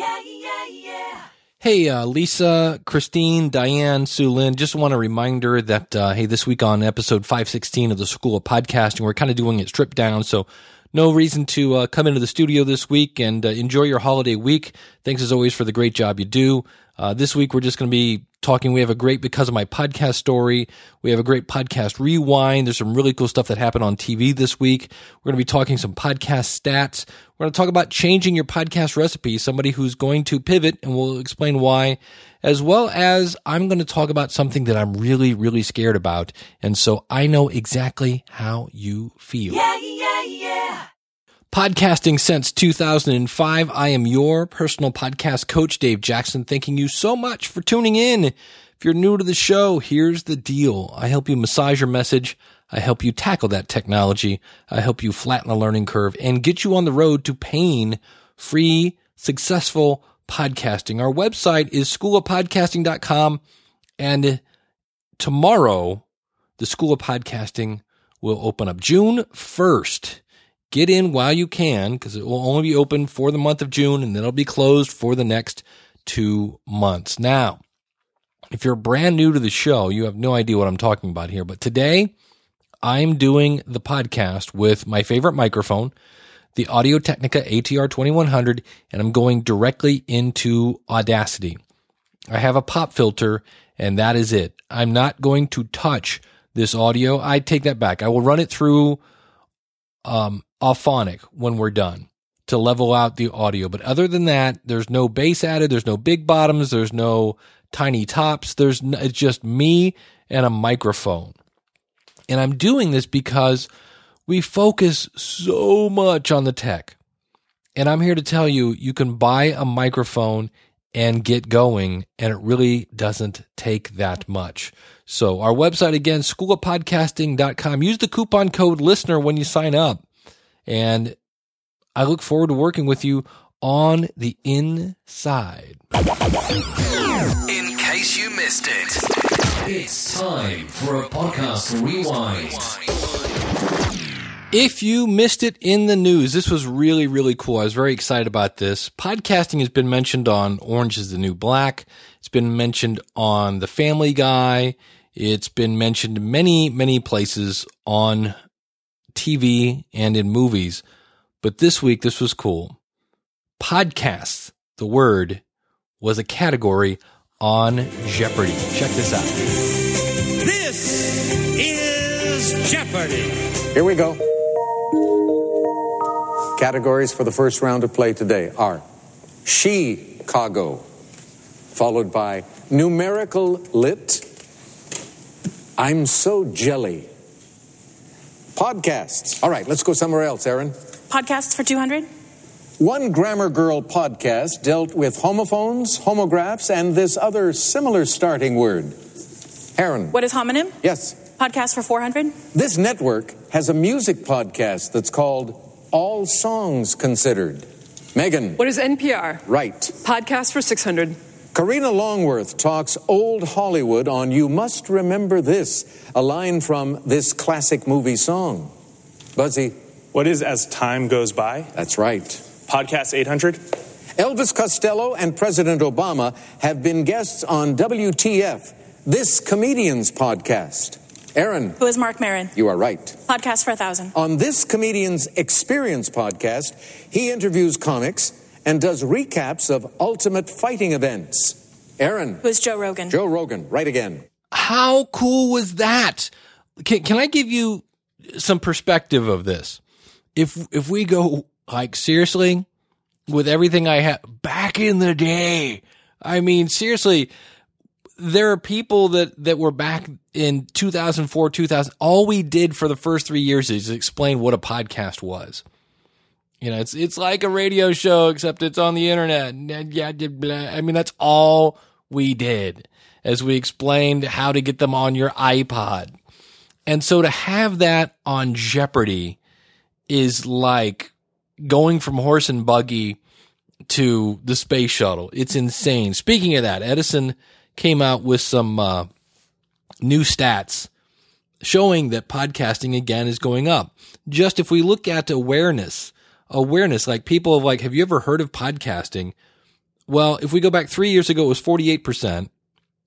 Yeah, yeah, yeah. Hey, uh, Lisa, Christine, Diane, Sue Lynn, just want a reminder that, uh, hey, this week on episode 516 of the School of Podcasting, we're kind of doing it stripped down. So no reason to uh, come into the studio this week and uh, enjoy your holiday week. Thanks as always for the great job you do. Uh, this week, we're just going to be talking. We have a great because of my podcast story. We have a great podcast rewind. There's some really cool stuff that happened on TV this week. We're going to be talking some podcast stats. We're going to talk about changing your podcast recipe. Somebody who's going to pivot, and we'll explain why. As well as I'm going to talk about something that I'm really, really scared about, and so I know exactly how you feel. Yeah, yeah, yeah. Podcasting since 2005. I am your personal podcast coach, Dave Jackson. Thanking you so much for tuning in. If you're new to the show, here's the deal. I help you massage your message. I help you tackle that technology. I help you flatten the learning curve and get you on the road to pain free, successful podcasting. Our website is schoolofpodcasting.com and tomorrow the School of Podcasting will open up June 1st get in while you can because it will only be open for the month of June and then it'll be closed for the next two months. Now, if you're brand new to the show, you have no idea what I'm talking about here. But today, I'm doing the podcast with my favorite microphone, the Audio Technica ATR 2100, and I'm going directly into Audacity. I have a pop filter, and that is it. I'm not going to touch this audio. I take that back. I will run it through um, Auphonic when we're done to level out the audio. But other than that, there's no bass added. There's no big bottoms. There's no tiny tops. There's no, it's just me and a microphone. And I'm doing this because we focus so much on the tech. And I'm here to tell you, you can buy a microphone and get going, and it really doesn't take that much. So our website again, schoolofpodcasting.com. Use the coupon code listener when you sign up. And I look forward to working with you on the inside. In case you missed it, it's time for a podcast rewind. If you missed it in the news, this was really, really cool. I was very excited about this. Podcasting has been mentioned on Orange is the New Black. It's been mentioned on The Family Guy. It's been mentioned many, many places on TV and in movies. But this week, this was cool. Podcasts, the word, was a category on Jeopardy. Check this out. This is Jeopardy! Here we go. Categories for the first round of play today are Chicago, followed by numerical lit. I'm so jelly. Podcasts. All right, let's go somewhere else, Aaron. Podcasts for 200? One Grammar Girl podcast dealt with homophones, homographs, and this other similar starting word. Aaron. What is homonym? Yes. Podcast for 400? This network has a music podcast that's called All Songs Considered. Megan. What is NPR? Right. Podcast for 600. Karina Longworth talks old Hollywood on You Must Remember This, a line from this classic movie song. Buzzy. What is As Time Goes By? That's right. Podcast 800? Elvis Costello and President Obama have been guests on WTF, this comedian's podcast. Aaron. Who is Marc Maron? You are right. Podcast for a 1,000. On this comedian's experience podcast, he interviews comics and does recaps of ultimate fighting events. Aaron. Who is Joe Rogan? Joe Rogan, right again. How cool was that? Can, can I give you some perspective of this? If if we go like seriously with everything I had back in the day, I mean seriously, there are people that that were back in 2004, 2000. All we did for the first three years is explain what a podcast was. You know, it's it's like a radio show except it's on the internet. I mean, that's all we did as we explained how to get them on your iPod. And so to have that on Jeopardy is like going from horse and buggy to the space shuttle. It's insane. Speaking of that, Edison came out with some uh, new stats showing that podcasting again is going up. Just if we look at awareness, awareness, like people have like, have you ever heard of podcasting? Well, if we go back three years ago, it was 48%.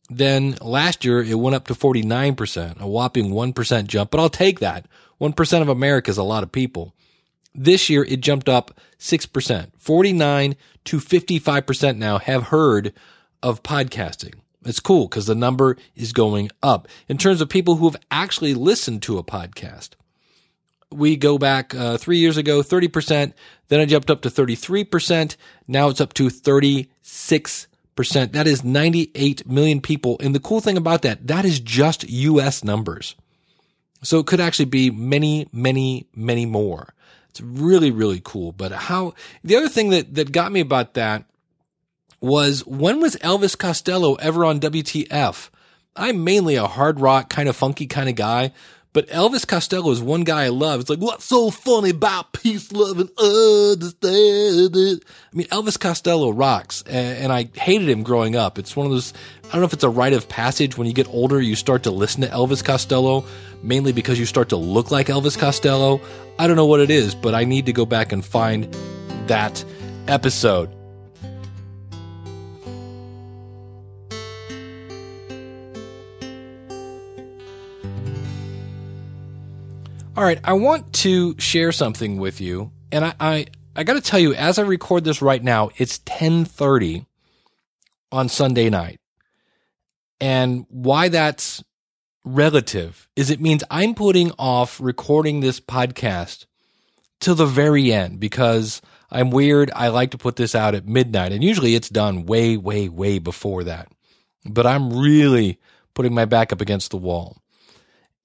Then last year, it went up to 49%, a whopping 1% jump, but I'll take that. 1% of America is a lot of people. This year, it jumped up 6%. 49 to 55% now have heard of podcasting. It's cool because the number is going up. In terms of people who have actually listened to a podcast, we go back uh, three years ago, 30%. Then it jumped up to 33%. Now it's up to 36%. That is 98 million people. And the cool thing about that, that is just US numbers. So it could actually be many, many, many more. It's really, really cool. But how, the other thing that, that got me about that was when was Elvis Costello ever on WTF? I'm mainly a hard rock, kind of funky kind of guy, but Elvis Costello is one guy I love. It's like, what's so funny about peace, love, and understanding? I mean, Elvis Costello rocks, and, and I hated him growing up. It's one of those, I don't know if it's a rite of passage. When you get older, you start to listen to Elvis Costello, mainly because you start to look like Elvis Costello. I don't know what it is, but I need to go back and find that episode. All right, I want to share something with you, and I I, I got to tell you, as I record this right now, it's ten thirty on Sunday night, and why that's relative is it means I'm putting off recording this podcast till the very end because I'm weird. I like to put this out at midnight, and usually it's done way, way, way before that. But I'm really putting my back up against the wall,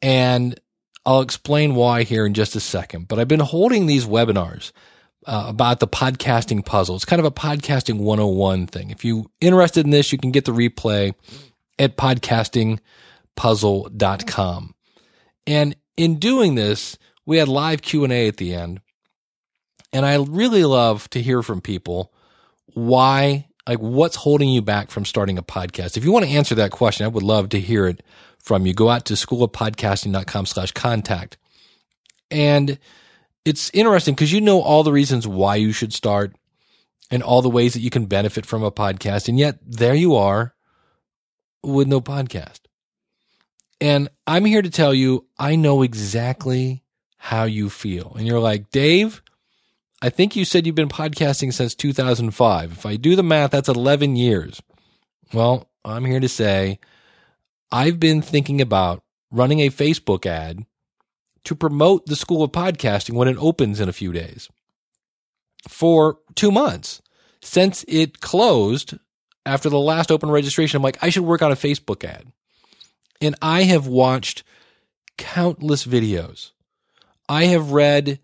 and I'll explain why here in just a second, but I've been holding these webinars uh, about the podcasting puzzle. It's kind of a podcasting 101 thing. If you're interested in this, you can get the replay at podcastingpuzzle.com. And in doing this, we had live Q&A at the end. And I really love to hear from people why like what's holding you back from starting a podcast. If you want to answer that question, I would love to hear it from you. Go out to schoolofpodcasting.com slash contact. And it's interesting because you know all the reasons why you should start and all the ways that you can benefit from a podcast. And yet there you are with no podcast. And I'm here to tell you, I know exactly how you feel. And you're like, Dave, I think you said you've been podcasting since 2005. If I do the math, that's 11 years. Well, I'm here to say I've been thinking about running a Facebook ad to promote the School of Podcasting when it opens in a few days for two months. Since it closed after the last open registration, I'm like, I should work on a Facebook ad. And I have watched countless videos. I have read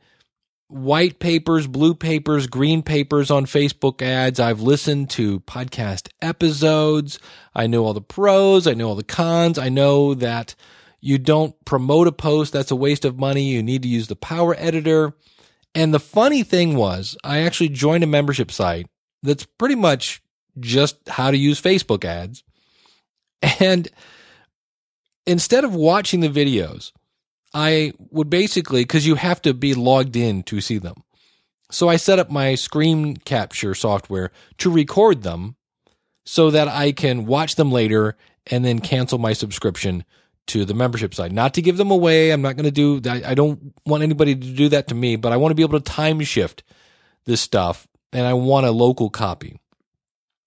white papers, blue papers, green papers on Facebook ads. I've listened to podcast episodes. I know all the pros. I know all the cons. I know that you don't promote a post. That's a waste of money. You need to use the power editor. And the funny thing was, I actually joined a membership site that's pretty much just how to use Facebook ads. And instead of watching the videos, I would basically, because you have to be logged in to see them. So I set up my screen capture software to record them so that I can watch them later and then cancel my subscription to the membership site. Not to give them away. I'm not going to do that. I don't want anybody to do that to me, but I want to be able to time shift this stuff and I want a local copy.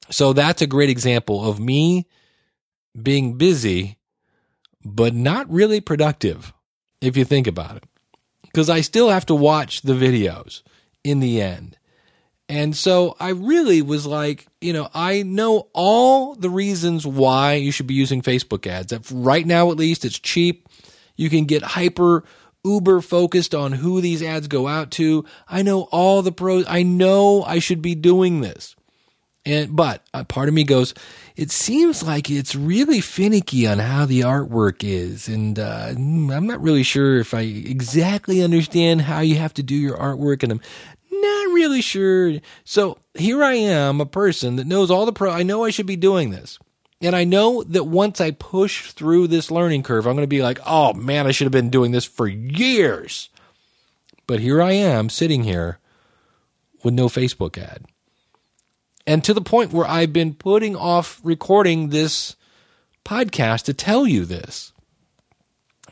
So that's a great example of me being busy, but not really productive if you think about it. Because I still have to watch the videos in the end. And so I really was like, you know, I know all the reasons why you should be using Facebook ads. Right now, at least, it's cheap. You can get hyper uber focused on who these ads go out to. I know all the pros. I know I should be doing this. And but a part of me goes, it seems like it's really finicky on how the artwork is, and uh, I'm not really sure if I exactly understand how you have to do your artwork, and I'm not really sure. So here I am, a person that knows all the pro. I know I should be doing this. And I know that once I push through this learning curve, I'm going to be like, oh man, I should have been doing this for years. But here I am sitting here with no Facebook ad. And to the point where I've been putting off recording this podcast to tell you this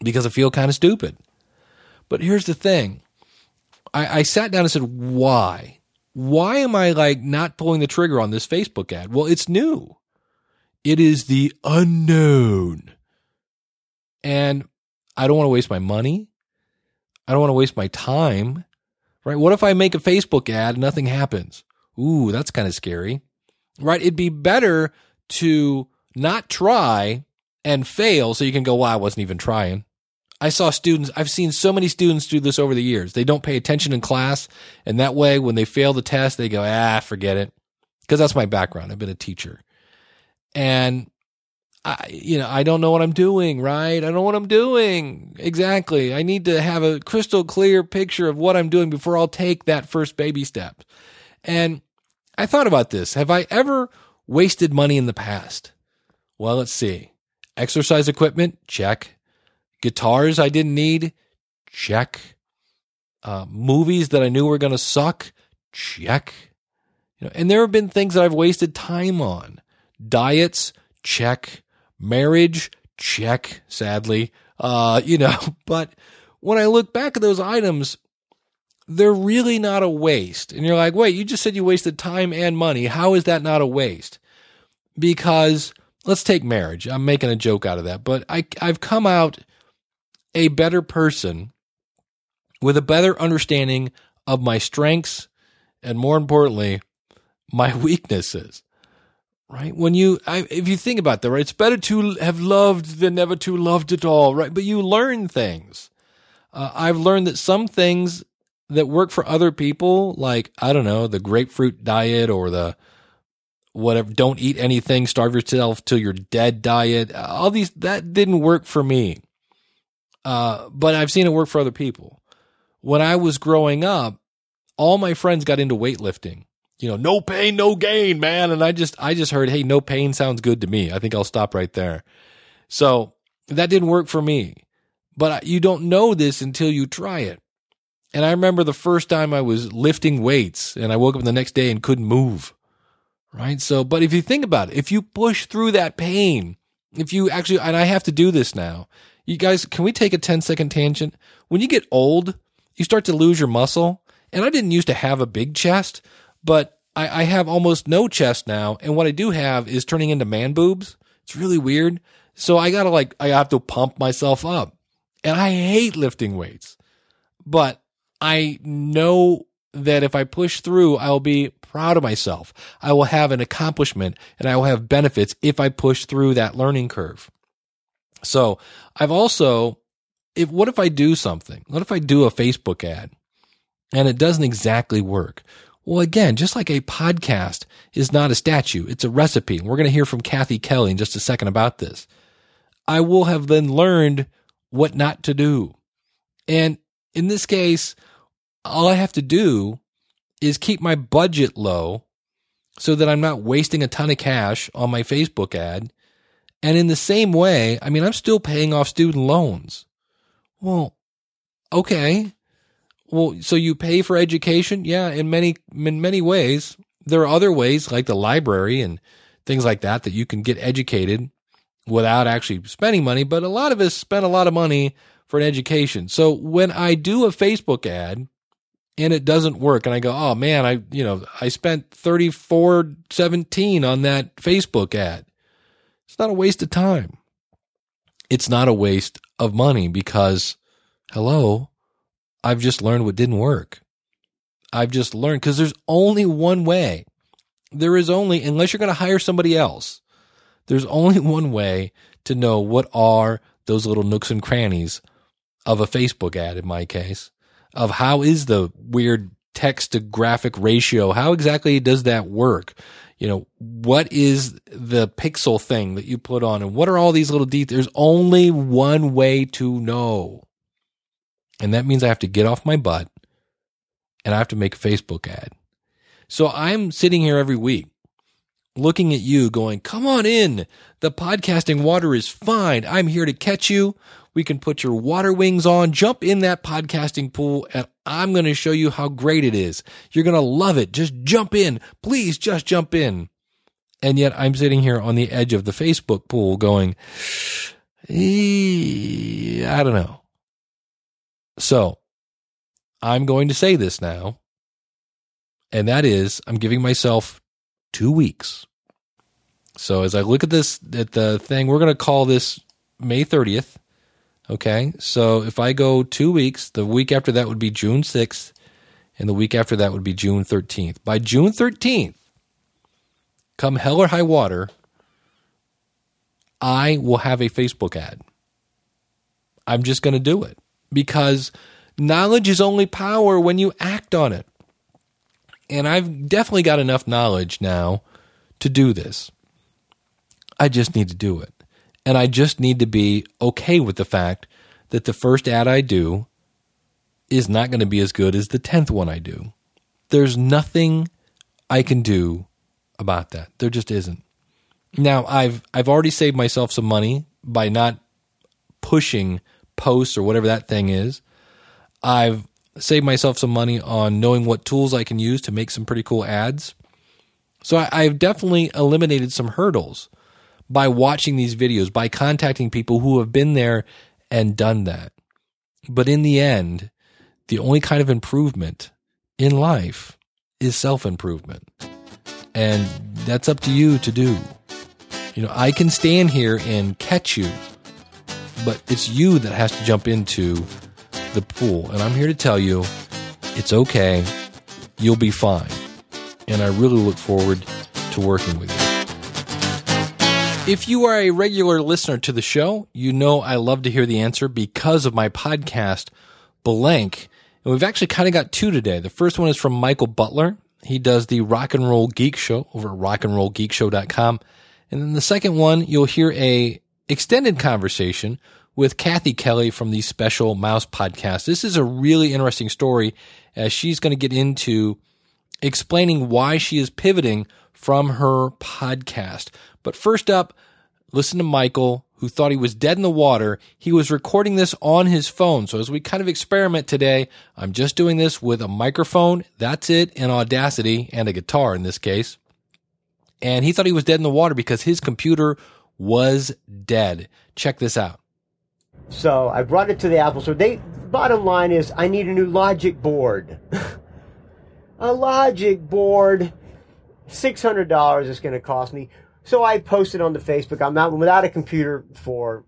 because I feel kind of stupid. But here's the thing I, I sat down and said, why? Why am I like not pulling the trigger on this Facebook ad? Well, it's new. It is the unknown. And I don't want to waste my money. I don't want to waste my time. Right? What if I make a Facebook ad and nothing happens? Ooh, that's kind of scary. Right? It'd be better to not try and fail so you can go, well, I wasn't even trying. I saw students, I've seen so many students do this over the years. They don't pay attention in class. And that way, when they fail the test, they go, ah, forget it. Because that's my background. I've been a teacher. And I, you know, I don't know what I'm doing, right? I don't know what I'm doing. Exactly. I need to have a crystal clear picture of what I'm doing before I'll take that first baby step. And I thought about this. Have I ever wasted money in the past? Well, let's see. Exercise equipment, check. Guitars I didn't need, check. Uh, movies that I knew were going to suck, check. You know, and there have been things that I've wasted time on. Diets, check. Marriage, check. Sadly, uh, you know, but when I look back at those items, they're really not a waste. And you're like, wait, you just said you wasted time and money. How is that not a waste? Because let's take marriage. I'm making a joke out of that, but I, I've come out a better person with a better understanding of my strengths and more importantly, my weaknesses. Right? When you, I, if you think about that, right? It's better to have loved than never to loved at all, right? But you learn things. Uh, I've learned that some things that work for other people, like, I don't know, the grapefruit diet or the whatever, don't eat anything, starve yourself till you're dead diet, all these, that didn't work for me. Uh, but I've seen it work for other people. When I was growing up, all my friends got into weightlifting. You know, no pain, no gain, man. And I just, I just heard, hey, no pain sounds good to me. I think I'll stop right there. So that didn't work for me. But you don't know this until you try it. And I remember the first time I was lifting weights and I woke up the next day and couldn't move. Right. So, but if you think about it, if you push through that pain, if you actually, and I have to do this now, you guys, can we take a 10 second tangent? When you get old, you start to lose your muscle. And I didn't used to have a big chest, but I, I have almost no chest now. And what I do have is turning into man boobs. It's really weird. So I gotta like, I have to pump myself up. And I hate lifting weights, but I know that if I push through, I'll be proud of myself. I will have an accomplishment and I will have benefits if I push through that learning curve. So I've also, if, what if I do something? What if I do a Facebook ad and it doesn't exactly work? Well, again, just like a podcast is not a statue, it's a recipe. We're going to hear from Kathy Kelly in just a second about this. I will have then learned what not to do. And in this case, all I have to do is keep my budget low so that I'm not wasting a ton of cash on my Facebook ad. And in the same way, I mean, I'm still paying off student loans. Well, okay. Well, so you pay for education? Yeah, in many in many ways. There are other ways like the library and things like that that you can get educated without actually spending money, but a lot of us spend a lot of money for an education. So when I do a Facebook ad and it doesn't work and I go, "Oh man, I, you know, I spent 34.17 on that Facebook ad." It's not a waste of time. It's not a waste of money because hello, I've just learned what didn't work. I've just learned because there's only one way. There is only, unless you're going to hire somebody else, there's only one way to know what are those little nooks and crannies of a Facebook ad, in my case, of how is the weird text to graphic ratio? How exactly does that work? You know, what is the pixel thing that you put on and what are all these little details? There's only one way to know. And that means I have to get off my butt and I have to make a Facebook ad. So I'm sitting here every week looking at you going, come on in. The podcasting water is fine. I'm here to catch you. We can put your water wings on, jump in that podcasting pool and I'm going to show you how great it is. You're going to love it. Just jump in. Please just jump in. And yet I'm sitting here on the edge of the Facebook pool going, "Eh, I don't know. So I'm going to say this now. And that is, I'm giving myself two weeks. So as I look at this, at the thing, we're going to call this May 30th. Okay. So if I go two weeks, the week after that would be June 6th, and the week after that would be June 13th. By June 13th, come hell or high water, I will have a Facebook ad. I'm just going to do it because knowledge is only power when you act on it. And I've definitely got enough knowledge now to do this. I just need to do it. And I just need to be okay with the fact that the first ad I do is not going to be as good as the 10th one I do. There's nothing I can do about that. There just isn't. Now, I've I've already saved myself some money by not pushing posts or whatever that thing is. I've saved myself some money on knowing what tools I can use to make some pretty cool ads. So I, I've definitely eliminated some hurdles by watching these videos, by contacting people who have been there and done that. But in the end, the only kind of improvement in life is self improvement. And that's up to you to do. You know, I can stand here and catch you, but it's you that has to jump into the pool. And I'm here to tell you it's okay. You'll be fine. And I really look forward to working with you. If you are a regular listener to the show, you know I love to hear the answer because of my podcast, Blank. And we've actually kind of got two today. The first one is from Michael Butler. He does the Rock and Roll Geek Show over at rockandrollgeekshow.com. And then the second one, you'll hear a extended conversation with Kathy Kelly from the Special Mouse podcast. This is a really interesting story as she's going to get into explaining why she is pivoting from her podcast. But first up, listen to Michael, who thought he was dead in the water. He was recording this on his phone. So as we kind of experiment today, I'm just doing this with a microphone. That's it, and Audacity, and a guitar in this case. And he thought he was dead in the water because his computer was dead. Check this out. So I brought it to the Apple store. They bottom line is I need a new logic board. a logic board. Six hundred dollars is gonna cost me. So I posted on the Facebook, I'm out without a computer for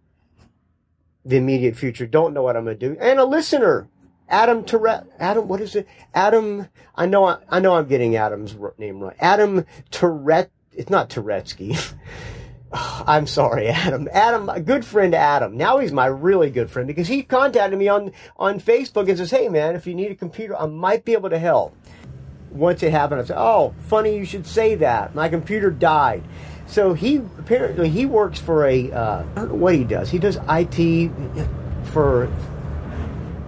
the immediate future. Don't know what I'm gonna do. And a listener, Adam Tourette, Adam, what is it? Adam, I know, I, I know I'm getting Adam's name right. Adam Tourette, it's not Turetsky. I'm sorry, Adam. Adam, good friend Adam. Now he's my really good friend because he contacted me on, on Facebook and says, Hey man, if you need a computer, I might be able to help. Once it happened, I said, Oh, funny you should say that. My computer died. So he apparently he works for a uh, I don't know what he does. He does IT for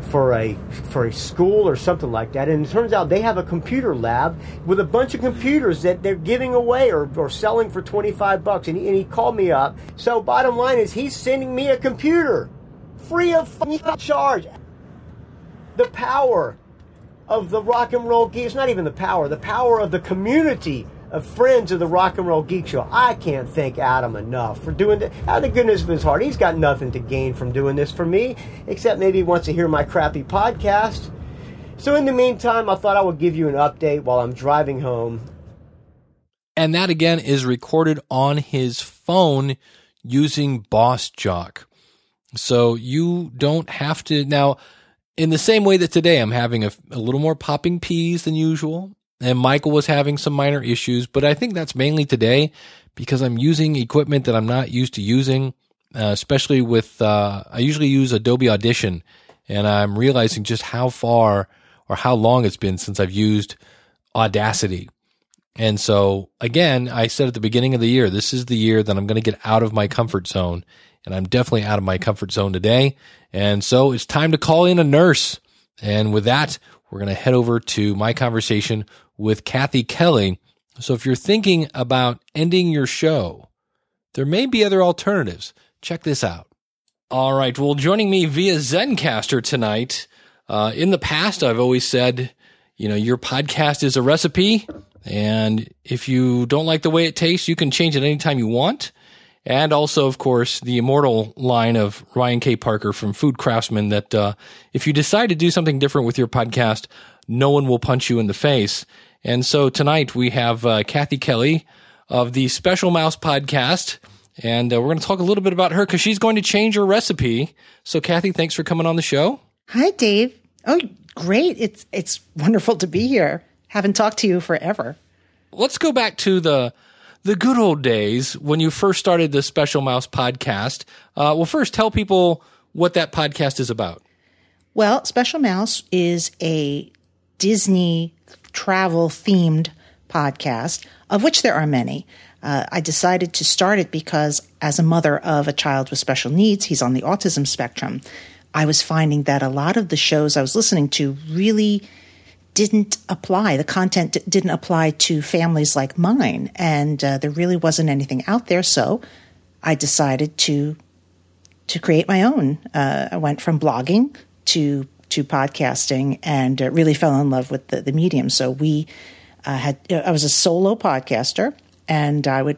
for a for a school or something like that. And it turns out they have a computer lab with a bunch of computers that they're giving away or, or selling for 25 bucks. And he, and he called me up. So bottom line is he's sending me a computer free of charge. The power of the rock and roll geek. It's not even the power. The power of the community of friends of the Rock and Roll Geek Show. I can't thank Adam enough for doing that. Out of the goodness of his heart, he's got nothing to gain from doing this for me, except maybe he wants to hear my crappy podcast. So in the meantime, I thought I would give you an update while I'm driving home. And that again is recorded on his phone using BossJock. So you don't have to now in the same way that today I'm having a, a little more popping peas than usual and Michael was having some minor issues, but I think that's mainly today because I'm using equipment that I'm not used to using, uh, especially with, uh, I usually use Adobe Audition and I'm realizing just how far or how long it's been since I've used Audacity. And so again, I said at the beginning of the year, this is the year that I'm going to get out of my comfort zone and I'm definitely out of my comfort zone today. And so it's time to call in a nurse. And with that, we're going to head over to my conversation with Kathy Kelly. So if you're thinking about ending your show, there may be other alternatives. Check this out. All right. Well, joining me via Zencastr tonight, Uh, in the past, I've always said, you know, your podcast is a recipe. And if you don't like the way it tastes, you can change it anytime you want. And also, of course, the immortal line of Ryan K. Parker from Food Craftsman that uh, if you decide to do something different with your podcast, no one will punch you in the face. And so tonight we have uh, Kathy Kelly of the Special Mouse podcast. And uh, we're going to talk a little bit about her because she's going to change her recipe. So, Kathy, thanks for coming on the show. Hi, Dave. Oh, great. It's it's wonderful to be here. Haven't talked to you forever. Let's go back to the the good old days when you first started the Special Mouse podcast. Uh, well, first, tell people what that podcast is about. Well, Special Mouse is a Disney travel themed podcast, of which there are many. Uh, I decided to start it because, as a mother of a child with special needs, he's on the autism spectrum. I was finding that a lot of the shows I was listening to really didn't apply. The content d- didn't apply to families like mine, and uh, there really wasn't anything out there. So I decided to to create my own. Uh, I went from blogging to to podcasting, and uh, really fell in love with the, the medium. So we uh, had. I was a solo podcaster, and I would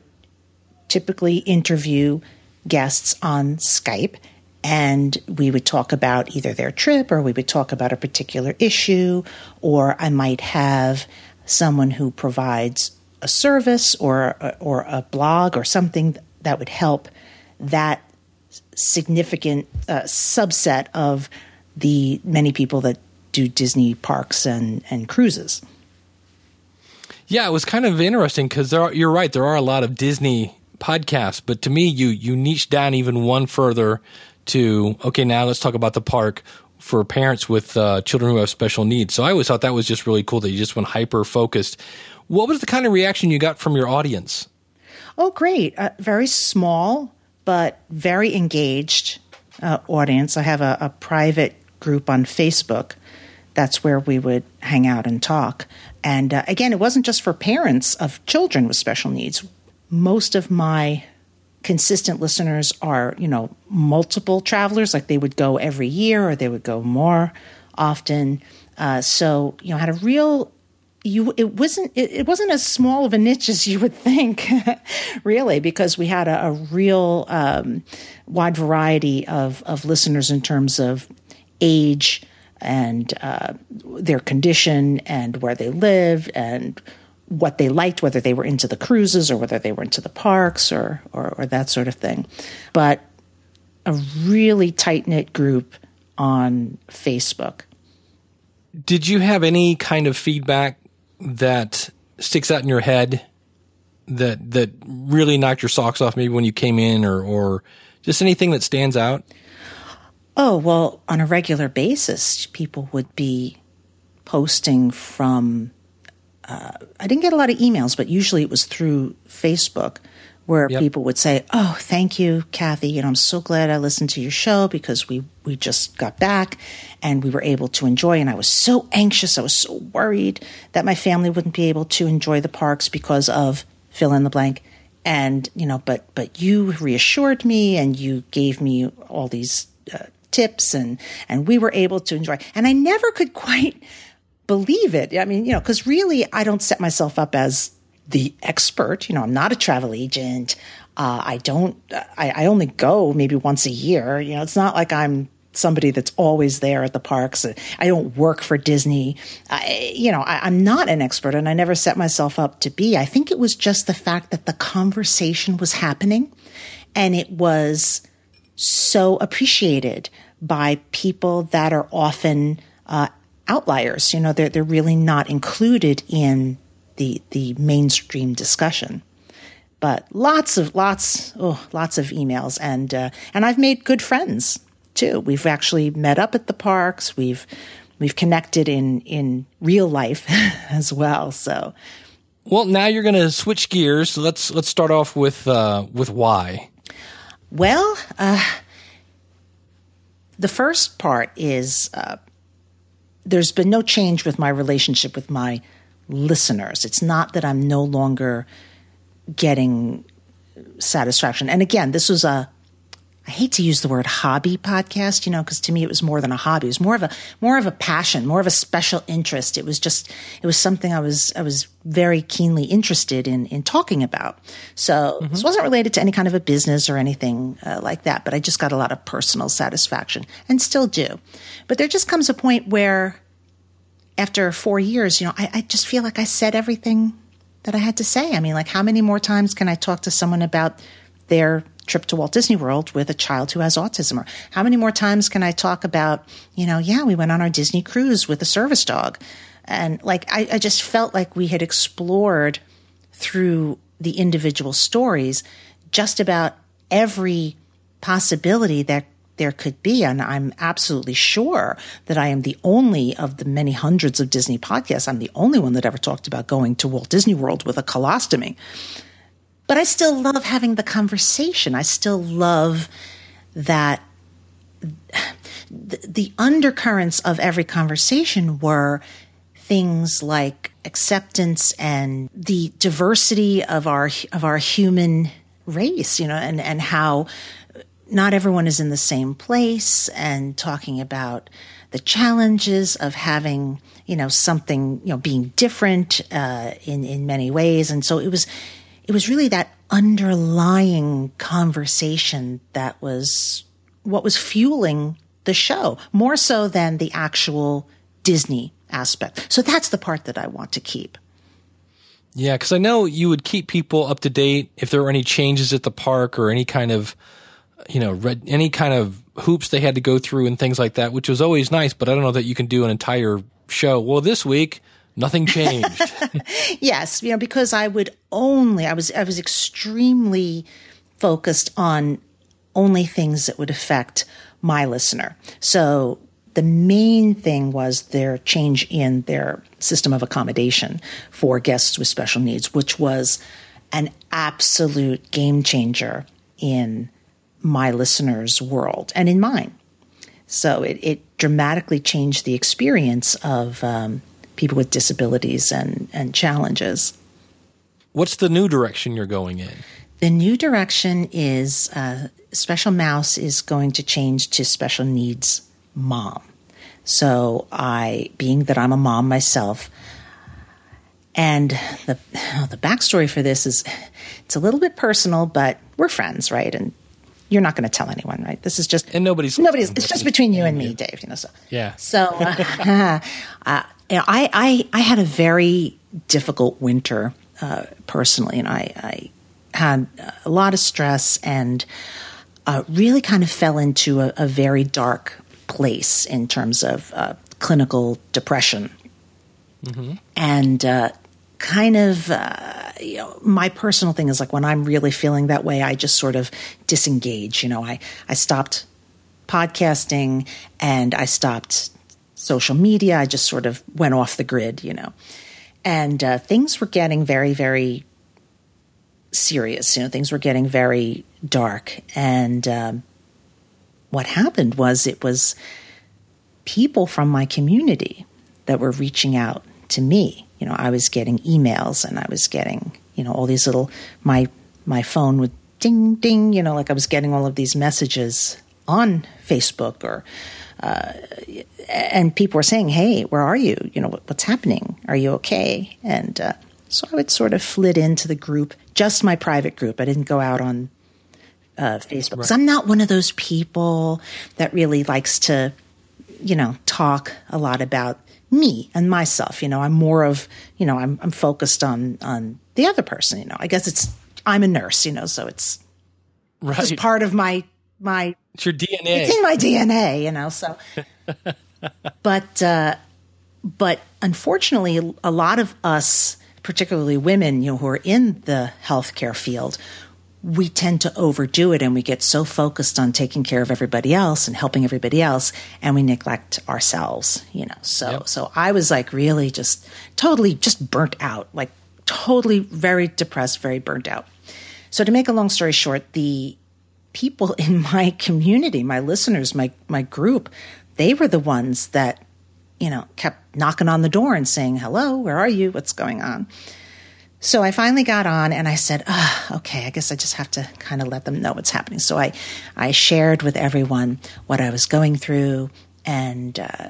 typically interview guests on Skype and we would talk about either their trip or we would talk about a particular issue or I might have someone who provides a service or or a blog or something that would help that significant uh, subset of the many people that do Disney parks and and cruises. Yeah, it was kind of interesting because you're right. There are a lot of Disney podcasts, but to me, you you niche down even one further to okay. Now let's talk about the park for parents with uh, children who have special needs. So I always thought that was just really cool that you just went hyper focused. What was the kind of reaction you got from your audience? Oh, great! Uh, very small but very engaged uh, audience. I have a, a private group on Facebook. That's where we would hang out and talk. And uh, again, it wasn't just for parents of children with special needs. Most of my consistent listeners are, you know, multiple travelers, like they would go every year or they would go more often. Uh, so, you know, had a real you it wasn't it, it, wasn't as small of a niche as you would think really because we had a, a real um, wide variety of of listeners in terms of age and uh, their condition and where they lived and what they liked, whether they were into the cruises or whether they were into the parks or, or, or that sort of thing. But a really tight knit group on Facebook. Did you have any kind of feedback that sticks out in your head that that really knocked your socks off maybe when you came in or or just anything that stands out? Oh, well, on a regular basis, people would be posting from. Uh, I didn't get a lot of emails, but usually it was through Facebook where yep. people would say, "Oh, thank you, Kathy. You know, I'm so glad I listened to your show because we we just got back and we were able to enjoy. And I was so anxious, I was so worried that my family wouldn't be able to enjoy the parks because of fill in the blank. And you know, but but you reassured me and you gave me all these uh, tips and and we were able to enjoy. And I never could quite believe it. I mean, you know, because really, I don't set myself up as the expert. You know, I'm not a travel agent. Uh, I don't. I, I, only go maybe once a year. You know, it's not like I'm somebody that's always there at the parks. I don't work for Disney. I, you know, I, I'm not an expert, and I never set myself up to be. I think it was just the fact that the conversation was happening, and it was so appreciated by people that are often uh, outliers. You know, they're they're really not included in the the mainstream discussion. But lots of lots oh lots of emails and uh, and I've made good friends too. We've actually met up at the parks. We've we've connected in in real life as well. So well, now you're going to switch gears. So let's let's start off with uh, with why. Well, uh, the first part is uh, there's been no change with my relationship with my listeners. It's not that I'm no longer getting satisfaction. And again, this was a I hate to use the word hobby podcast, you know, because to me it was more than a hobby. It was more of a more of a passion, more of a special interest. It was just it was something I was I was very keenly interested in in talking about. So this wasn't related to any kind of a business or anything uh, like that, but I just got a lot of personal satisfaction and still do. But there just comes a point where after four years, you know, I, I just feel like I said everything that I had to say. I mean, like, how many more times can I talk to someone about their trip to Walt Disney World with a child who has autism? Or how many more times can I talk about, you know, yeah, we went on our Disney cruise with a service dog? And like, I, I just felt like we had explored through the individual stories just about every possibility that there could be. And I'm absolutely sure that I am the only of the many hundreds of Disney podcasts, I'm the only one that ever talked about going to Walt Disney World with a colostomy. But I still love having the conversation. I still love that the, the undercurrents of every conversation were things like acceptance and the diversity of our of our human race, you know, and and how not everyone is in the same place and talking about the challenges of having you know something you know being different uh, in in many ways and so it was it was really that underlying conversation that was what was fueling the show more so than the actual Disney aspect so that's the part that I want to keep Yeah, because I know you would keep people up to date if there were any changes at the park or any kind of, you know, red, any kind of hoops they had to go through and things like that, which was always nice. But I don't know that you can do an entire show. Well, this week nothing changed. yes, you know, because I would only I was I was extremely focused on only things that would affect my listener. So the main thing was their change in their system of accommodation for guests with special needs, which was an absolute game changer in my listeners' world and in mine. So it, it dramatically changed the experience of um, people with disabilities and, and challenges. What's the new direction you're going in? The new direction is uh, Special Mouse is going to change to Special Needs Mom. So I, being that I'm a mom myself, and the the backstory for this is it's a little bit personal, but we're friends, right? And you're not going to tell anyone, right? This is just And nobody's nobody's. It's just between you and me, Dave. You know, so Yeah. so uh, uh, I, I I had a very difficult winter uh, personally, and I, I had a lot of stress and uh, really kind of fell into a, a very dark place in terms of uh, clinical depression, and uh, kind of. Uh, you know, my personal thing is like when I'm really feeling that way, I just sort of disengage. You know, I I stopped podcasting and I stopped social media. I just sort of went off the grid, you know. And uh, things were getting very, very serious. You know, things were getting very dark. And um, what happened was it was people from my community that were reaching out to me. You know, I was getting emails and I was getting, you know, all these little my my phone would ding ding, you know, like I was getting all of these messages on Facebook or uh, and people were saying, "Hey, where are you? You know, what, what's happening? Are you okay?" And uh, so I would sort of flit into the group, just my private group. I didn't go out on uh, Facebook because I'm not one of those people that really likes to, you know, talk a lot about me and myself. You know, I'm more of, you know, I'm I'm focused on on the other person. You know, I guess it's I'm a nurse. You know, so it's Right. just part of my my It's your DNA. it's in my DNA, you know. So, but uh, but unfortunately, a lot of us, particularly women, you know, who are in the healthcare field, we tend to overdo it, and we get so focused on taking care of everybody else and helping everybody else, and we neglect ourselves, you know. So, Yep. so I was like really just totally just burnt out, like totally very depressed, very burnt out. So to make a long story short, the people in my community, my listeners, my my group, they were the ones that you know kept knocking on the door and saying, "Hello, where are you? What's going on?" So I finally got on and I said, oh, okay, I guess I just have to kind of let them know what's happening. So I, I shared with everyone what I was going through and, uh,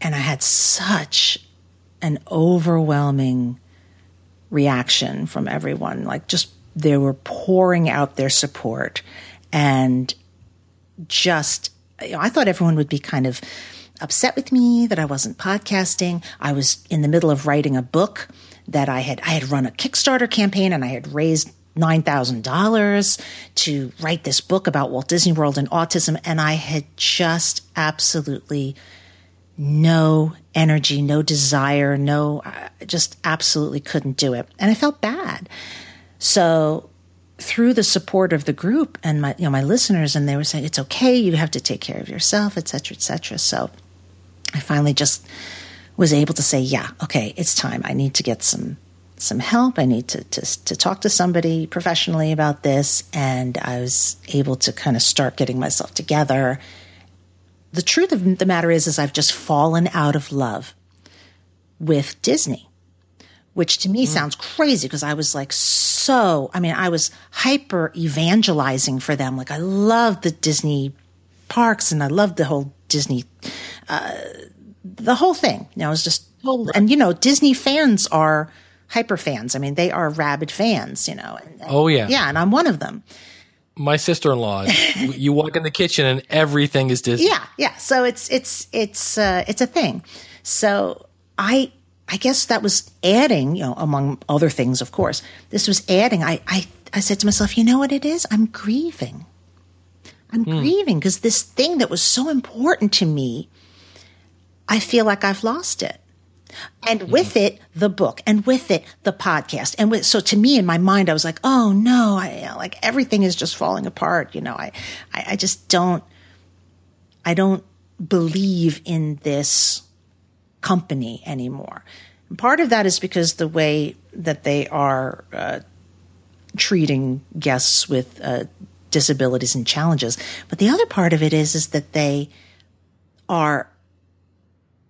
and I had such an overwhelming reaction from everyone. Like just they were pouring out their support and just, you know, I thought everyone would be kind of upset with me that I wasn't podcasting. I was in the middle of writing a book that I had I had run a Kickstarter campaign and I had raised nine thousand dollars to write this book about Walt Disney World and autism, and I had just absolutely no energy, no desire, no, I just absolutely couldn't do it, and I felt bad. So through the support of the group and my you know my listeners, and they were saying it's okay, you have to take care of yourself, et cetera, et cetera. So I finally just was able to say, yeah, okay, it's time. I need to get some some help. I need to, to, to talk to somebody professionally about this. And I was able to kind of start getting myself together. The truth of the matter is, is I've just fallen out of love with Disney, which to me Mm. sounds crazy because I was like so, I mean, I was hyper evangelizing for them. Like I love the Disney parks and I love the whole Disney, uh, the whole thing. You know, it was just, and you know, Disney fans are hyper fans. I mean, they are rabid fans, you know. And, and- Oh, yeah. Yeah. And I'm one of them. My sister in law, you walk in the kitchen and everything is Disney. Yeah, yeah. So it's it's it's uh, it's a thing. So I I guess that was adding, you know, among other things, of course. This was adding. I I I said to myself, you know what it is? I'm grieving. I'm hmm. grieving because this thing that was so important to me, I feel like I've lost it. And hmm. with it, the book, and with it, the podcast, and with so to me in my mind, I was like, "Oh no!" I like everything is just falling apart. You know, I, I, I just don't, I don't believe in this company anymore. And part of that is because the way that they are uh, treating guests with uh, disabilities and challenges, but the other part of it is is that they are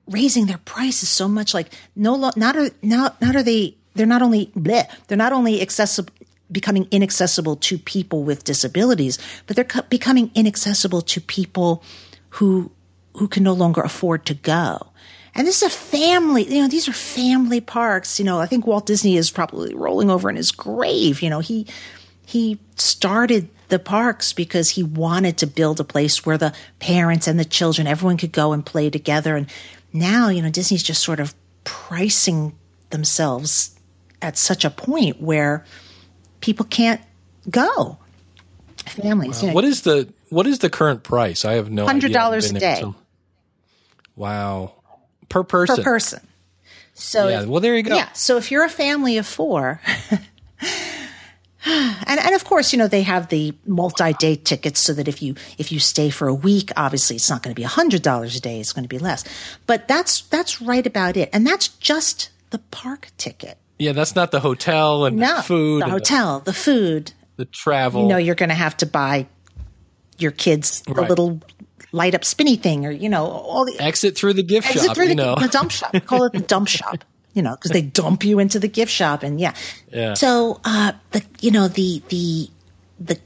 raising their prices so much like no not are not not are they they're not only bleh, they're not only accessible becoming inaccessible to people with disabilities but they're co- becoming inaccessible to people who who can no longer afford to go and this is a family you know these are family parks you know i think walt disney is probably rolling over in his grave you know he he started the parks because he wanted to build a place where the parents and the children everyone could go and play together and now you know disney's just sort of pricing themselves at such a point where people can't go families you know, What is the what is the current price? I have no idea. $100 I haven't a day. so- wow. Per person. per person so Yeah, if- well, there you go. yeah so if you're a family of four and, and of course, you know, they have the multi-day tickets so that if you, if you stay for a week, obviously it's not going to be a hundred dollars a day. It's going to be less, but that's, that's right about it. And that's just the park ticket. Yeah, that's not the hotel and No, the food, the hotel, the food, the, travel. you know, you're going to have to buy your kids the Right. little light up spinny thing or, you know, all the exit through the gift exit shop. through you the, know, the dump shop. Call it the dump shop, you know, because they dump you into the gift shop, and yeah. Yeah. So uh, the you know the the the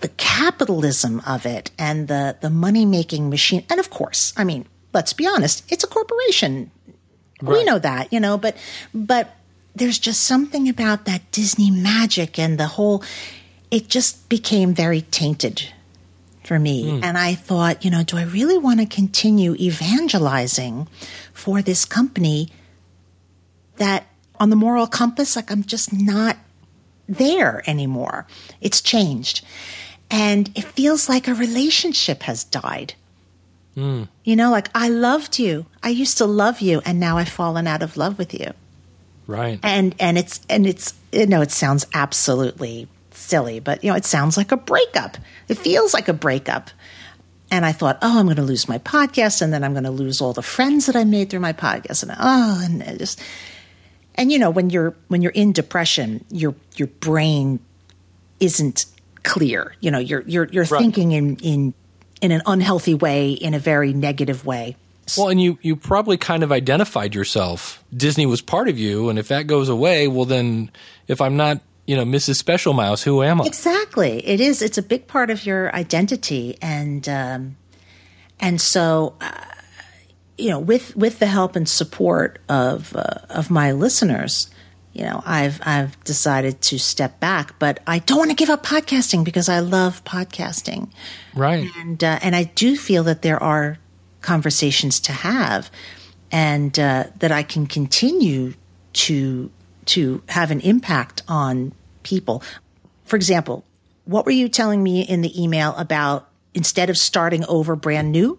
the capitalism of it and the the money making machine, and of course, I mean, let's be honest, it's a corporation. We know that, you know, but but there's just something about that Disney magic and the whole. It just became very tainted for me. Hmm. And I thought, you know, do I really want to continue evangelizing for this company that on the moral compass, like I'm just not there anymore? It's changed. And it feels like a relationship has died. Hmm. You know, like I loved you. I used to love you, and now I've fallen out of love with you right? and and it's and it's you know it sounds absolutely silly but you know it sounds like a breakup. It feels like a breakup. And i thought oh i'm going to lose my podcast and then i'm going to lose all the friends that i made through my podcast and oh and it just and you know when you're when you're in depression your your brain isn't clear. You know you're you're you're thinking in in in an unhealthy way in a very negative way. Well, and you you probably kind of identified yourself. Disney was part of you, and if that goes away, well, then if I'm not, you know, Mrs. Special Mouse, who am I? Exactly. It is. It's a big part of your identity, and um, and so uh, you know, with with the help and support of uh, of my listeners, you know, I've I've decided to step back, but I don't want to give up podcasting because I love podcasting, Right. and uh, and I do feel that there are conversations to have, and uh, that I can continue to to have an impact on people. For example, what were you telling me in the email about instead of starting over brand new,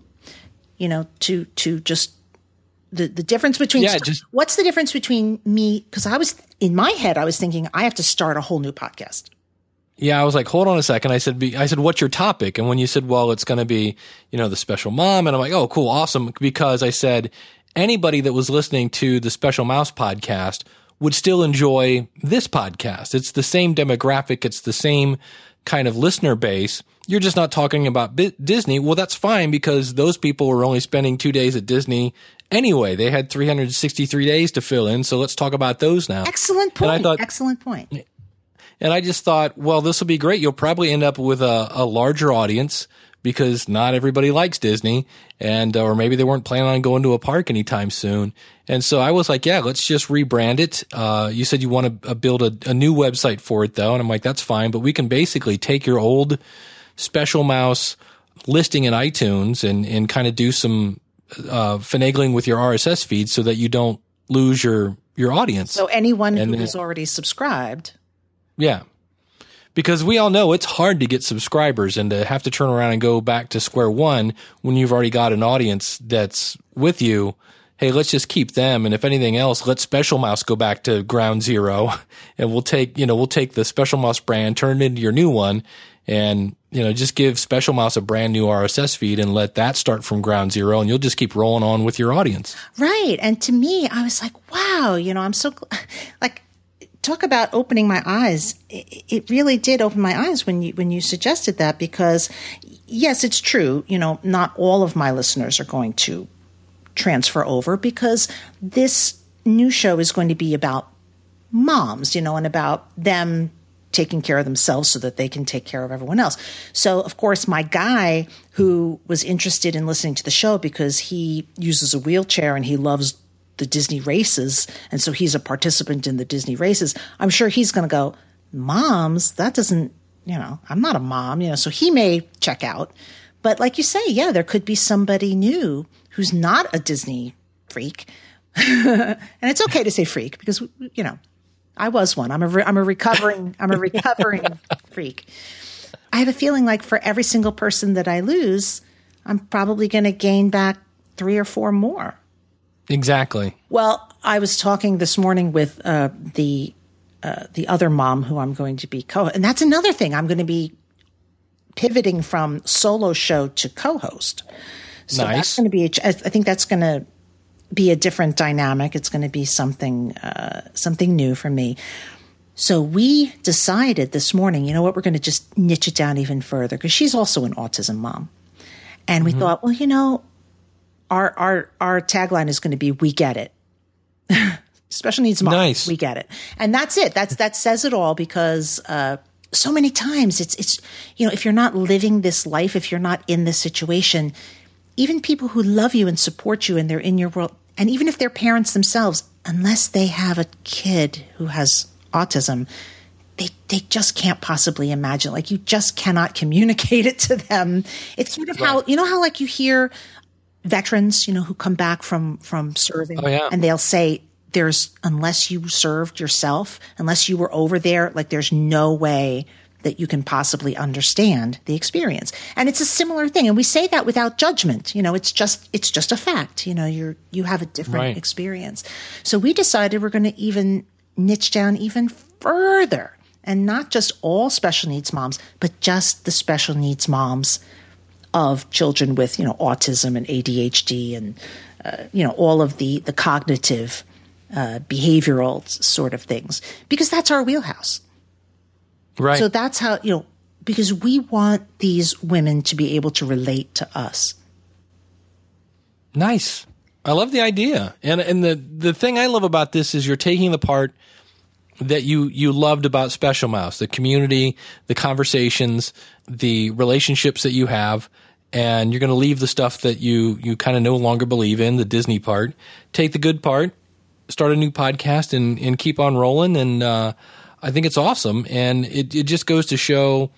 you know, to to just the the difference between Yeah, just- what's the difference between me because I was in my head I was thinking I have to start a whole new podcast. Yeah, I was like, hold on a second. I said, be, I said, what's your topic? And when you said, well, it's going to be, you know, the special mom, and I'm like, oh, cool, awesome, because I said anybody that was listening to the Special Mouse podcast would still enjoy this podcast. It's the same demographic. It's the same kind of listener base. You're just not talking about Disney. Well, that's fine because those people were only spending two days at Disney anyway. They had 363 days to fill in. So let's talk about those now. Excellent And I point. thought- Excellent point. And I just thought, well, this will be great. You'll probably end up with a, a larger audience because not everybody likes Disney and, or maybe they weren't planning on going to a park anytime soon. And so I was like, yeah, let's just rebrand it. Uh, you said you want to uh, build a, a new website for it though. And I'm like, that's fine, but we can basically take your old special mouse listing in iTunes and, and kind of do some, uh, finagling with your RSS feed so that you don't lose your, your audience. So anyone And who is already subscribed, Yeah. Because we all know it's hard to get subscribers and to have to turn around and go back to square one when you've already got an audience that's with you. Hey, let's just keep them. And if anything else, let Special Mouse go back to ground zero and we'll take, you know, we'll take the Special Mouse brand, turn it into your new one and, you know, just give Special Mouse a brand new RSS feed and let that start from ground zero and you'll just keep rolling on with your audience. right? And to me, I was like, wow, you know, I'm so like talk about opening my eyes. It, really did open my eyes when you when you suggested that because yes, it's true. You know, not all of my listeners are going to transfer over because this new show is going to be about moms, you know, and about them taking care of themselves so that they can take care of everyone else. So, of course, my guy who was interested in listening to the show because he uses a wheelchair and he loves the Disney races, and so he's a participant in the Disney races, I'm sure he's going to go, Moms, that doesn't, you know, I'm not a mom, you know, so he may check out. But like you say, yeah, there could be somebody new who's not a Disney freak. and it's okay to say freak because, you know, I was one. I'm a re- I'm a recovering I'm a recovering freak. I have a feeling like for every single person that I lose, I'm probably going to gain back three or four more. Exactly. Well, I was talking this morning with uh, the uh, the other mom who I'm going to be co, and that's another thing. I'm going to be pivoting from solo show to co-host. So that's going to be. a I think that's going to be a different dynamic. It's going to be something uh, something new for me. So we decided this morning. You know what? We're going to just niche it down even further because she's also an autism mom, and we thought, well, you know, our our our tagline is going to be "We get it." Special needs mom. Nice. We get it, and that's it. That's that says it all because uh, so many times it's it's you know if you're not living this life, if you're not in this situation, even people who love you and support you and they're in your world, and even if they're parents themselves, unless they have a kid who has autism, they they just can't possibly imagine. Like you just cannot communicate it to them. It's sort of how you know how like you hear veterans, you know, who come back from from serving, Oh, yeah. and they'll say, "There's unless you served yourself, unless you were over there, like there's no way." That you can possibly understand the experience, and it's a similar thing. And we say that without judgment. You know, it's just it's just a fact. You know, you're you have a different Right. experience. So we decided we're going to even niche down even further, and not just all special needs moms, but just the special needs moms of children with you know autism and ADHD and uh, you know all of the the cognitive uh, behavioral sort of things because that's our wheelhouse. Right. So that's how you know because we want these women to be able to relate to us. Nice. I love the idea. And and the the thing I love about this is you're taking the part that you you loved about Special Mouse, the community, the conversations, the relationships that you have, and you're going to leave the stuff that you you kind of no longer believe in, the Disney part. Take the good part, start a new podcast, and and keep on rolling. And uh, I think it's awesome, and it it just goes to show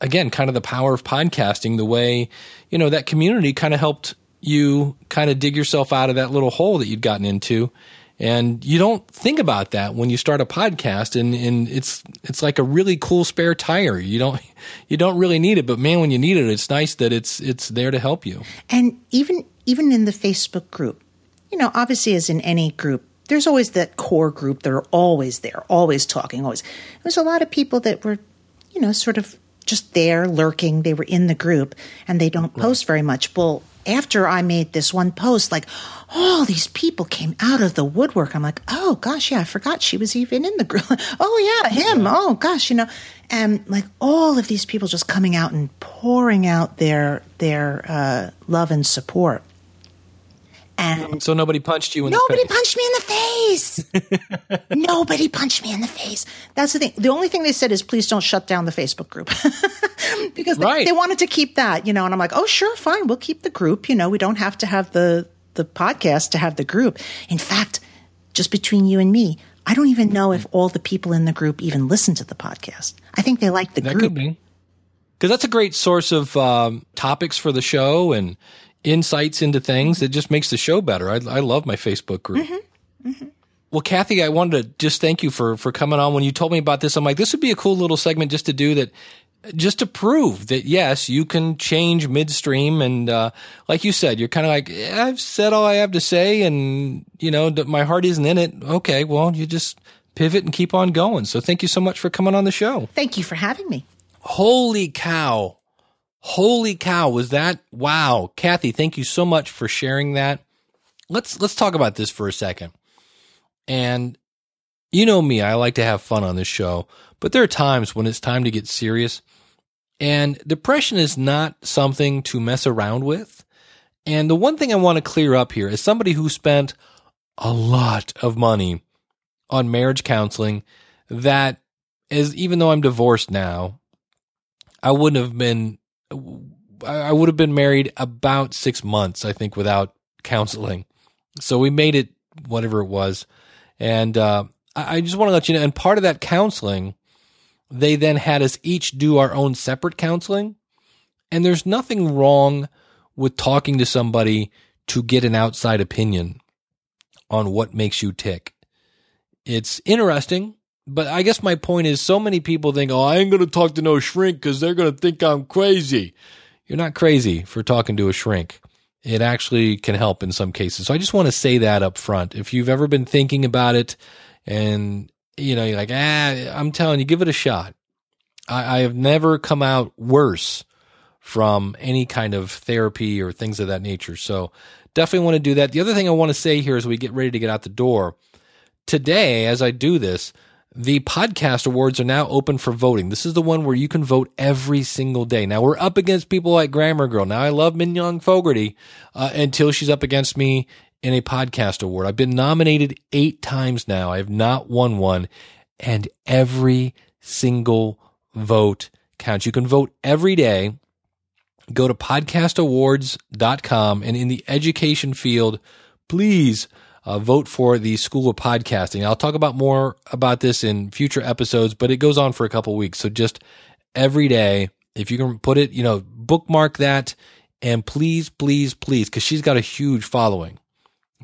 again kind of the power of podcasting, the way you know that community kind of helped you kind of dig yourself out of that little hole that you'd gotten into and you don't think about that when you start a podcast and, and it's it's like a really cool spare tire you don't you don't really need it but man when you need it it's nice that it's it's there to help you And even even in the Facebook group, you know, obviously as in any group, there's always that core group that are always there, always talking, always. There's a lot of people that were, you know, sort of just there lurking. They were in the group and they don't post very much. Well, after I made this one post, like all these people came out of the woodwork. I'm like, oh gosh, yeah, I forgot she was even in the group. oh yeah, him. Oh gosh, you know, and like all of these people just coming out and pouring out their their uh, love and support. And so nobody punched you in Nobody the face punched me in the face. Nobody punched me in the face. That's the thing. The only thing they said is please don't shut down the Facebook group because they, Right. they wanted to keep that, you know. And I'm like, oh, sure, fine, we'll keep the group. You know, we don't have to have the the podcast to have the group. In fact, just between you and me, I don't even know if all the people in the group even listen to the podcast. I think they like the that group. could be because that's a great source of um, topics for the show and insights into things it just makes the show better i, I love my facebook group Well, Kathy, I wanted to just thank you for for coming on. When you told me about this, I'm like, this would be a cool little segment just to do that, just to prove that yes, you can change midstream. And uh, like you said, you're kind of like, "Yeah, I've said all I have to say, and you know, my heart isn't in it. Okay, well, you just pivot and keep on going. So thank you so much for coming on the show. Thank you for having me. Holy cow. Holy cow. Was that wow. Kathy, thank you so much for sharing that. Let's let's talk about this for a second. And you know me, I like to have fun on this show, but there are times when it's time to get serious. And depression is not something to mess around with. And the one thing I want to clear up here is somebody who spent a lot of money on marriage counseling that is even though I'm divorced now, I wouldn't have been I would have been married about 6 months I think without counseling. So we made it whatever it was. And uh, I just want to let you know and part of that counseling they then had us each do our own separate counseling. And there's nothing wrong with talking to somebody to get an outside opinion on what makes you tick. It's interesting, but I guess my point is so many people think, oh, I ain't going to talk to no shrink because they're going to think I'm crazy. You're not crazy for talking to a shrink. It actually can help in some cases. So I just want to say that up front. If you've ever been thinking about it and, you know, you're like, ah, I'm telling you, give it a shot. I, I have never come out worse from any kind of therapy or things of that nature. So definitely want to do that. The other thing I want to say here as we get ready to get out the door today, as I do this, the podcast awards are now open for voting. This is the one where you can vote every single day. Now we're up against people like Grammar Girl. Now I love Mignon Fogarty uh, until she's up against me in a podcast award. I've been nominated eight times now. I have not won one, and every single vote counts. You can vote every day. Go to podcastawards.com and in the education field, please uh, vote for the School of Podcasting. I'll talk about more about this in future episodes, but it goes on for a couple weeks. So just every day, if you can put it, you know, bookmark that and please, please, please, because she's got a huge following.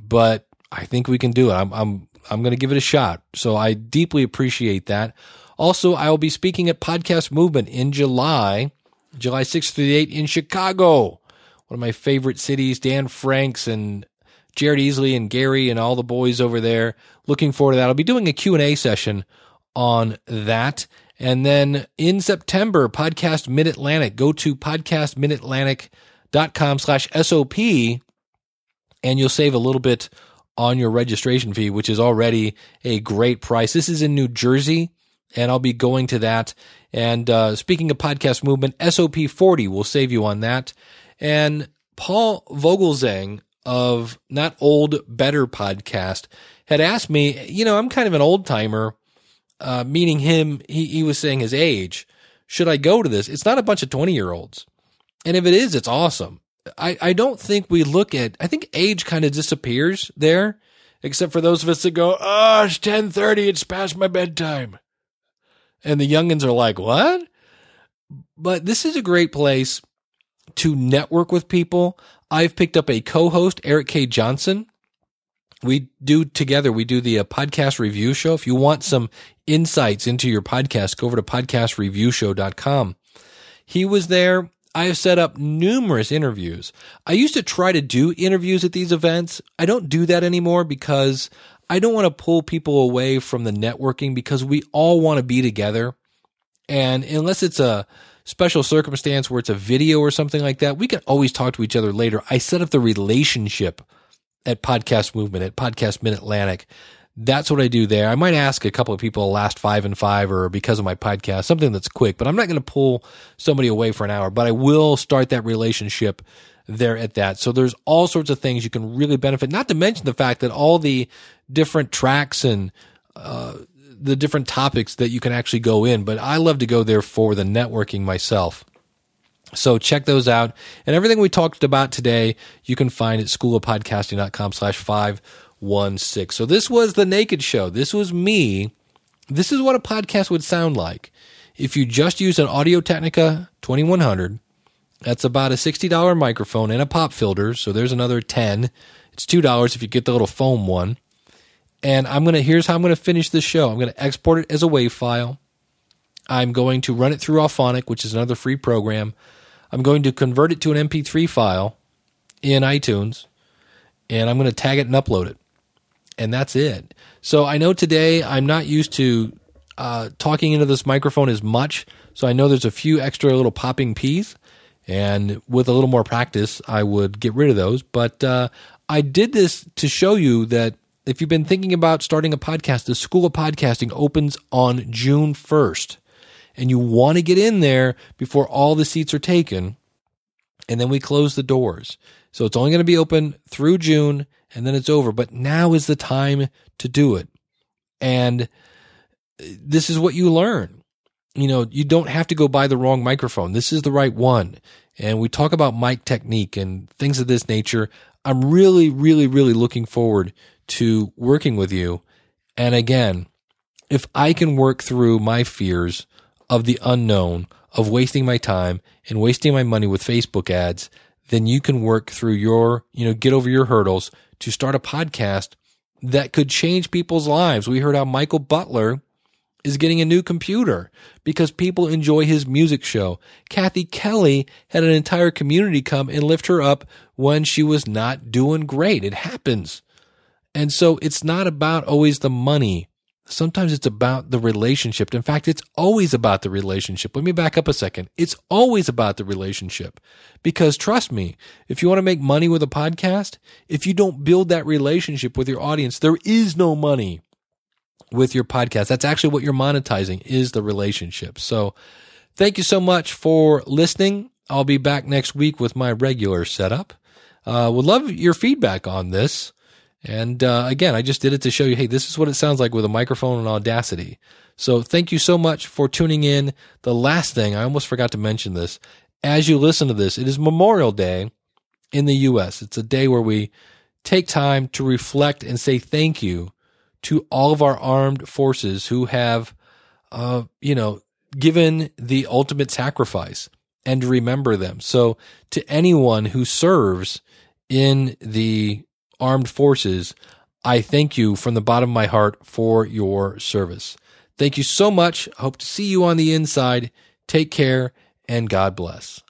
But I think we can do it. I'm I'm I'm going to give it a shot. So I deeply appreciate that. Also, I will be speaking at Podcast Movement in July, July 6th through the 8th in Chicago, one of my favorite cities. Dan Franks and Jared Easley and Gary and all the boys over there. Looking forward to that. I'll be doing a Q&A session on that. And then in September, Podcast Mid Atlantic. Go to podcastmidatlantic.com slash SOP and you'll save a little bit on your registration fee, which is already a great price. This is in New Jersey, and I'll be going to that. And uh, speaking of podcast movement, SOP 40 will save you on that. And Paul Vogelzang of Not Old Better podcast had asked me, you know, I'm kind of an old timer. uh, meaning him, he, he was saying his age. Should I go to this? It's not a bunch of 20 year olds. And if it is, it's awesome. I, I don't think we look at, I think age kind of disappears there, except for those of us that go, oh, it's 1030. It's past my bedtime. And the youngins are like, what? But this is a great place to network with people. I've picked up a co-host, Eric K. Johnson. We do together, we do the uh, podcast review show. If you want some insights into your podcast, go over to podcastreviewshow.com. He was there. I have set up numerous interviews. I used to try to do interviews at these events. I don't do that anymore because I don't want to pull people away from the networking because we all want to be together. And unless it's a special circumstance where it's a video or something like that, we can always talk to each other later. I set up the relationship at Podcast Movement, at Podcast Mid Atlantic. That's what I do there. I might ask a couple of people last five and five or because of my podcast, something that's quick, but I'm not going to pull somebody away for an hour, but I will start that relationship there at that. So there's all sorts of things you can really benefit, not to mention the fact that all the different tracks and, uh, the different topics that you can actually go in, but I love to go there for the networking myself. So check those out. And everything we talked about today, you can find at schoolofpodcasting.com slash 516. So this was the Naked Show. This was me. This is what a podcast would sound like. If you just use an Audio Technica 2100, that's about a $60 microphone and a pop filter. So there's another 10. It's $2 if you get the little foam one. And I'm going to, here's how I'm going to finish this show. I'm going to export it as a WAV file. I'm going to run it through Auphonic, which is another free program. I'm going to convert it to an MP3 file in iTunes, and I'm going to tag it and upload it. And that's it. So I know today I'm not used to uh, talking into this microphone as much. So I know there's a few extra little popping P's. And with a little more practice, I would get rid of those. But uh, I did this to show you that if you've been thinking about starting a podcast, the School of Podcasting opens on June 1st. And you want to get in there before all the seats are taken. And then we close the doors. So it's only going to be open through June and then it's over. But now is the time to do it. And uh, this is what you learn. You know, you don't have to go buy the wrong microphone. This is the right one. And we talk about mic technique and things of this nature. I'm really, really, really looking forward to working with you. And again, if I can work through my fears of the unknown, of wasting my time and wasting my money with Facebook ads, then you can work through your, you know, get over your hurdles to start a podcast that could change people's lives. We heard how Michael Butler is getting a new computer because people enjoy his music show. Kathy Kelly had an entire community come and lift her up when she was not doing great. It happens. And so it's not about always the money. Sometimes it's about the relationship. In fact, it's always about the relationship. Let me back up a second. It's always about the relationship. Because trust me, if you want to make money with a podcast, if you don't build that relationship with your audience, there is no money with your podcast. That's actually what you're monetizing is the relationship. So thank you so much for listening. I'll be back next week with my regular setup. Uh, would love your feedback on this. And uh, again, I just did it to show you, hey, this is what it sounds like with a microphone and Audacity. So thank you so much for tuning in. The last thing, I almost forgot to mention this. As you listen to this, it is Memorial Day in the U.S. It's a day where we take time to reflect and say thank you to all of our armed forces who have, uh, you know, given the ultimate sacrifice and remember them. So to anyone who serves in the armed forces, I thank you from the bottom of my heart for your service. Thank you so much. Hope to see you on the inside. Take care and God bless.